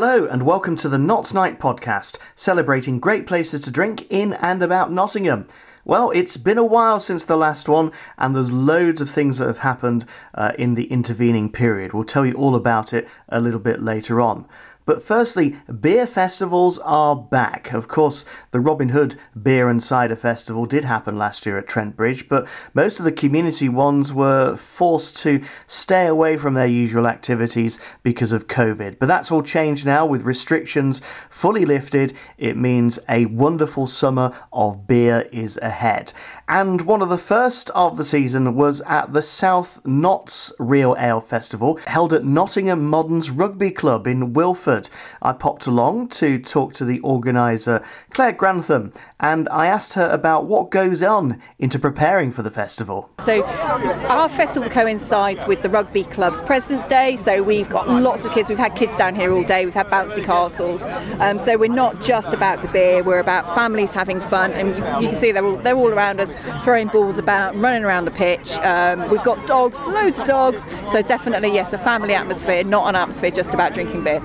Hello, and welcome to the Knots Night podcast, celebrating great places to drink in and about Nottingham. Well, it's been a while since the last one, and there's loads of things that have happened uh, in the intervening period. We'll tell you all about it a little bit later on. But firstly, beer festivals are back. Of course, the Robin Hood Beer and Cider Festival did happen last year at Trent Bridge, but most of the community ones were forced to stay away from their usual activities because of COVID. But that's all changed now with restrictions fully lifted. It means a wonderful summer of beer is ahead. And one of the first of the season was at the South Notts Real Ale Festival, held at Nottingham Moderns Rugby Club in Wilford. I popped along to talk to the organiser, Claire Grantham, and I asked her about what goes on into preparing for the festival. So, our festival coincides with the Rugby Club's President's Day, so we've got lots of kids. We've had kids down here all day, we've had bouncy castles. Um, so, we're not just about the beer, we're about families having fun, and you, you can see they're all, they're all around us throwing balls about, running around the pitch. Um, we've got dogs, loads of dogs. So definitely, yes, a family atmosphere, not an atmosphere just about drinking beer.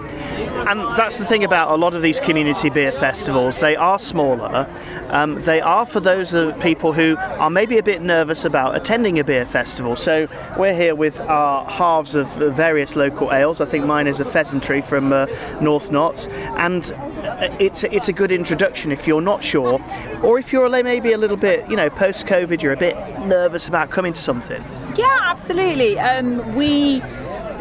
And that's the thing about a lot of these community beer festivals. They are smaller. Um, they are for those of people who are maybe a bit nervous about attending a beer festival. So we're here with our halves of various local ales. I think mine is a pheasantry from uh, North Notts, and it's it's a good introduction if you're not sure, or if you're maybe a little bit, you know, post COVID, you're a bit nervous about coming to something. Yeah, absolutely. Um, we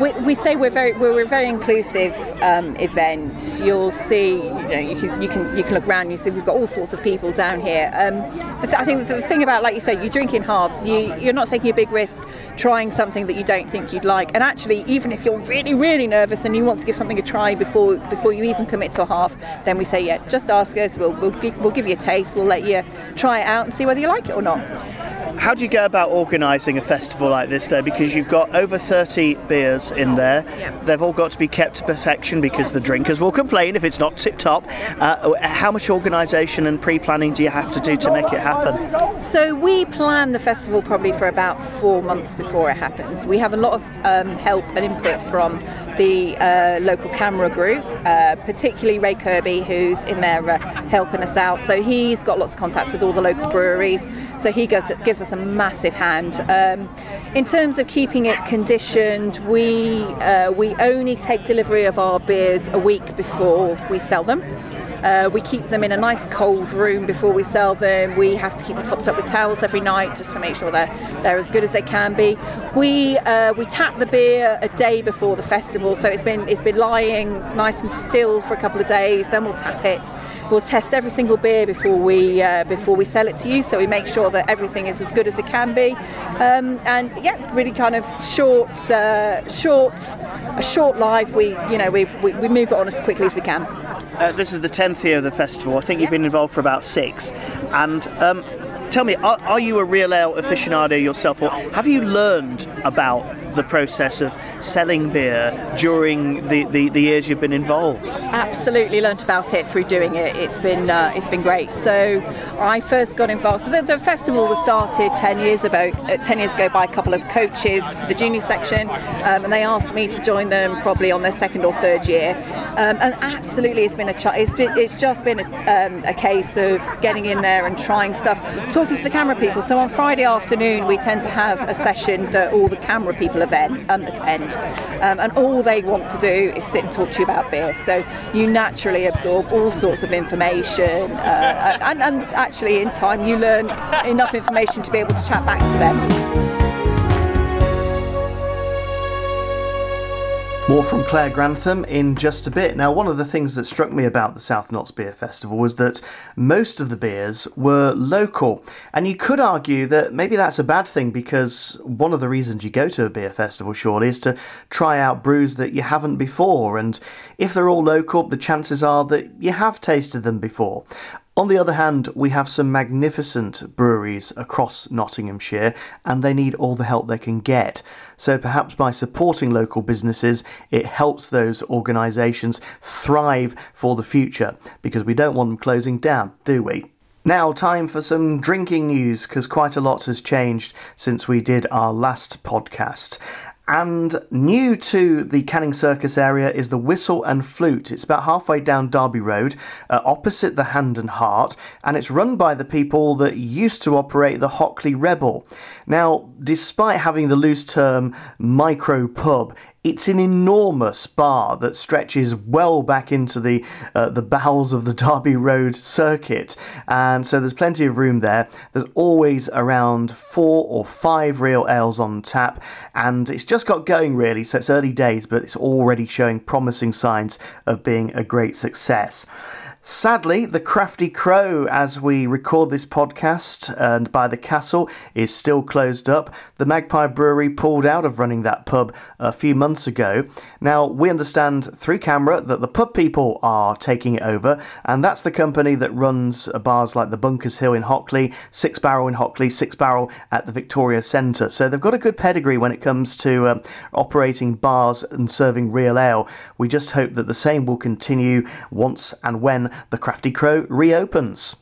we, we say we're very we're a very inclusive um, event. You'll see, you know, you can you can you can look around. You see, we've got all sorts of people down here. Um, th- I think the thing about, like you say, you drink in halves. You you're not taking a big risk trying something that you don't think you'd like. And actually, even if you're really really nervous and you want to give something a try before before you even commit to a half, then we say, yeah, just ask us. We'll we'll, we'll give you a taste. We'll let you try it out and see whether you like it or not. How do you go about organising a festival like this, though? Because you've got over 30 beers in there. They've all got to be kept to perfection because the drinkers will complain if it's not tip top. Uh, how much organisation and pre planning do you have to do to make it happen? So, we plan the festival probably for about four months before it happens. We have a lot of um, help and input from the uh, local CAMRA group, uh, particularly Ray Kirby, who's in there uh, helping us out. So, he's got lots of contacts with all the local breweries. So, he goes, gives us a massive hand. Um, in terms of keeping it conditioned, we uh, we only take delivery of our beers a week before we sell them. Uh, we keep them in a nice cold room before we sell them. We have to keep them topped up with towels every night just to make sure they're, they're as good as they can be. We uh, we tap the beer a day before the festival, so it's been it's been lying nice and still for a couple of days. Then we'll tap it. We'll test every single beer before we uh, before we sell it to you, so we make sure that everything is as good as it can be. Um, and yeah, really kind of short uh, short a short life. We you know we, we, we move it on as quickly as we can. Uh, this is the 10th year of the festival. I think you've been involved for about six. And um, tell me, are, are, you a real ale aficionado yourself, or have you learned about the process of selling beer during the, the, the years you've been involved? Absolutely learnt about it through doing it. It's been uh, it's been great. So I first got involved. So the, the festival was started ten years ago. Uh, ten years ago by a couple of coaches for the junior section, um, and they asked me to join them probably on their second or third year. Um, and absolutely, it's been a ch- it's, been, it's just been a, um, a case of getting in there and trying stuff, talking to the CAMRA people. So on Friday afternoon, we tend to have a session that all the CAMRA people event, um, attend, um, and all they want to do is sit and talk to you about beer. So you naturally absorb all sorts of information, uh, and, and actually, in time, you learn enough information to be able to chat back to them. More from Claire Grantham in just a bit. Now, one of the things that struck me about the South Notts Beer Festival was that most of the beers were local. And you could argue that maybe that's a bad thing because one of the reasons you go to a beer festival, surely, is to try out brews that you haven't before. And if they're all local, the chances are that you have tasted them before. On the other hand, we have some magnificent breweries across Nottinghamshire and they need all the help they can get. So perhaps by supporting local businesses, it helps those organisations thrive for the future because we don't want them closing down, do we? Now, time for some drinking news because quite a lot has changed since we did our last podcast. And new to the Canning Circus area is the Whistle and Flute. It's about halfway down Derby Road, uh, opposite the Hand and Heart, and it's run by the people that used to operate the Hockley Rebel. Now, despite having the loose term micro pub, it's an enormous bar that stretches well back into the uh, the bowels of the Derby Road circuit, and so there's plenty of room there. There's always around four or five real ales on tap, and it's just got going really. So it's early days, but it's already showing promising signs of being a great success. Sadly, the Crafty Crow, as we record this podcast, and by the castle, is still closed up. The Magpie Brewery pulled out of running that pub a few months ago. Now, we understand through CAMRA that the pub people are taking it over, and that's the company that runs bars like the Bunkers Hill in Hockley, Six Barrel in Hockley, Six Barrel at the Victoria Centre. So they've got a good pedigree when it comes to um, operating bars and serving real ale. We just hope that the same will continue once and when the Crafty Crow reopens.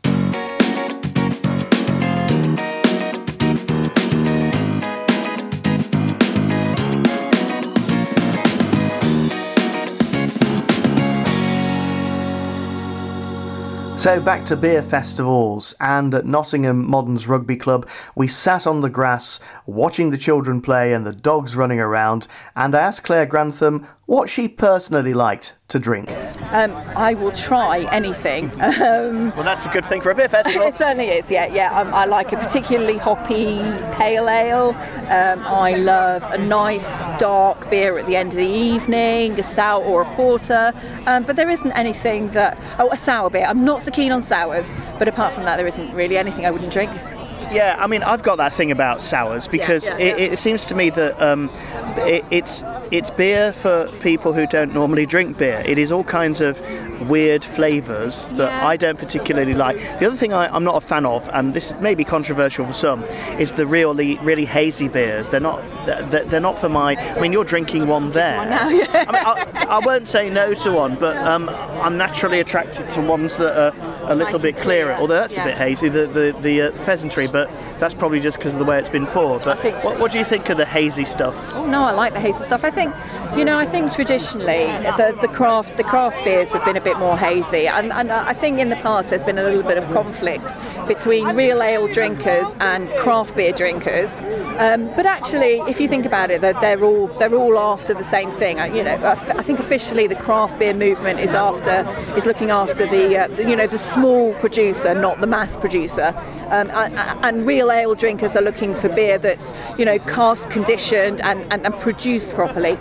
So back to beer festivals, and at Nottingham Moderns Rugby Club, we sat on the grass watching the children play and the dogs running around, and I asked Claire Grantham what she personally liked to drink. Um, I will try anything. Um, well, that's a good thing for a beer festival. it certainly is, yeah, yeah. Um, I like a particularly hoppy pale ale. Um, I love a nice dark beer at the end of the evening, a stout or a porter. Um, but there isn't anything that. Oh, a sour beer. I'm not so keen on sours, but apart from that, there isn't really anything I wouldn't drink. Yeah, I mean, I've got that thing about sours because Yeah, yeah. It, it seems to me that um, it, it's it's beer for people who don't normally drink beer. It is all kinds of weird flavours that. I don't particularly like. The other thing I, I'm not a fan of, and this may be controversial for some, is the really really hazy beers. They're not they're, they're not for my. I mean, you're drinking one there. now, yeah. I, mean, I, I won't say no to one, but um, I'm naturally attracted to ones that are a little Nice bit clearer. clear, Although that's a bit hazy, the the, the uh, pheasantry, but that's probably just because of the way it's been poured. But so. what, what do you think of the hazy stuff? Oh no, I like the hazy stuff. I think, you know, I think traditionally the, the craft the craft beers have been a bit more hazy, and, and I think in the past there's been a little bit of conflict between real ale drinkers and craft beer drinkers. Um, but actually, if you think about it, they're, they're all they're all after the same thing. Uh, You know, I f- I think officially the craft beer movement is after is looking after the, uh, the you know the small producer, not the mass producer. Um, and, and real ale drinkers are looking for beer that's you know cask conditioned and, and, and produced properly.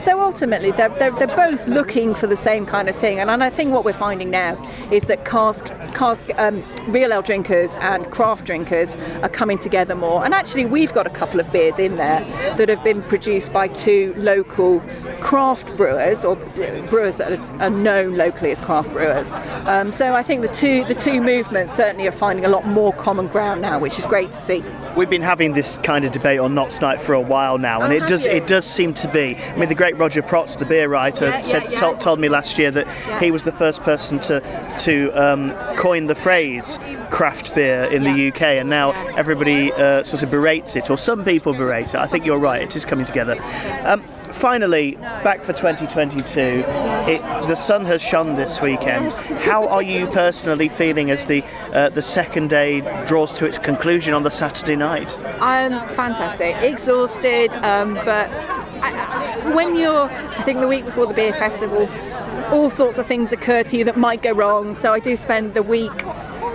So ultimately, they're, they're, they're both looking for the same kind of thing. And, and I think what we're finding now is that cask, cask um, real ale drinkers and craft drinkers are coming together more. And actually, we've got a couple of beers in there that have been produced by two local craft brewers or brewers that are, known locally as craft brewers. Um, so I think the two the two movements certainly are finding a lot more common ground now, which is great to see. We've been having this kind of debate on Not Night for a while now, and Oh, it does you? it does seem to be. I mean, the great Roger Protz, the beer writer, Yeah, yeah, said, yeah. Told, told me last year that Yeah. he was the first person to to um, coin the phrase craft beer in the UK, and now Yeah. everybody uh, sort of berates it, or some people berate it. I think you're right; it is coming together. Um, Finally, back for 2022. It, the sun has shone this weekend. How are you personally feeling as the uh, the second day draws to its conclusion on the Saturday night? I'm fantastic, exhausted, um, but I, when you're, I think the week before the beer festival, all sorts of things occur to you that might go wrong. So I do spend the week.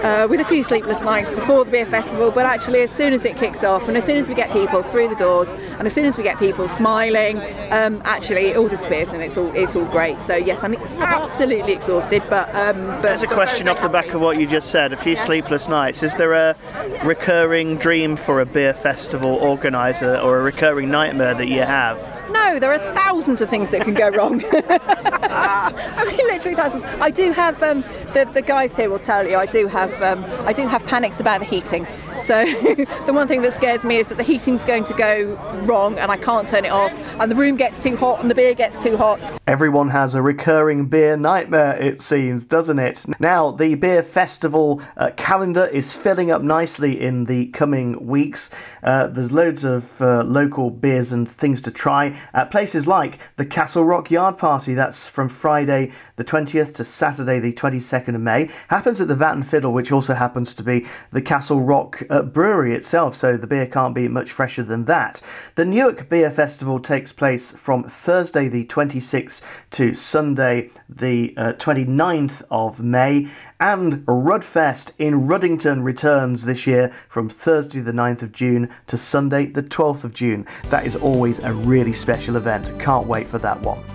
Uh, with a few sleepless nights before the beer festival, but actually, as soon as it kicks off, and as soon as we get people through the doors, and as soon as we get people smiling, um, actually, it all disappears and it's all it's all great. So yes, I'm absolutely exhausted, but um, but There's a question off the back of what you just said. A few sleepless nights. Is there a recurring dream for a beer festival organizer, or a recurring nightmare that you have? No, there are thousands of things that can go wrong. I mean, literally thousands. I do have um, the the guys here will tell you. I do have um, I do have panics about the heating. So the one thing that scares me is that the heating's going to go wrong and I can't turn it off, and the room gets too hot and the beer gets too hot. Everyone has a recurring beer nightmare, it seems, doesn't it? Now, the beer festival uh, calendar is filling up nicely in the coming weeks. Uh, there's loads of uh, local beers and things to try at places like the Castle Rock Yard Party. That's from Friday the 20th to Saturday the 22nd of May. Happens at the Vat and Fiddle, which also happens to be the Castle Rock uh, Brewery itself, so the beer can't be much fresher than that. The Newark Beer Festival takes place from Thursday the 26th to Sunday the uh, 29th of May. And Rudfest in Ruddington returns this year from Thursday the 9th of June to Sunday the 12th of June. That is always a really special event. Can't wait for that one.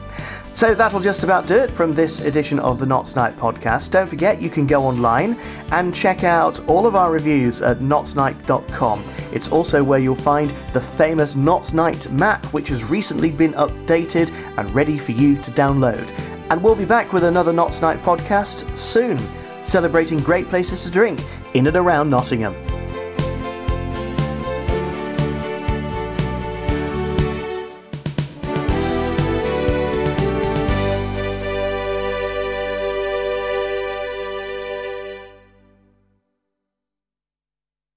So that'll just about do it from this edition of the Knots Night podcast. Don't forget you can go online and check out all of our reviews at knotsnight.com. It's also where you'll find the famous Knots Night map, which has recently been updated and ready for you to download. And we'll be back with another Knots Night podcast soon, celebrating great places to drink in and around Nottingham.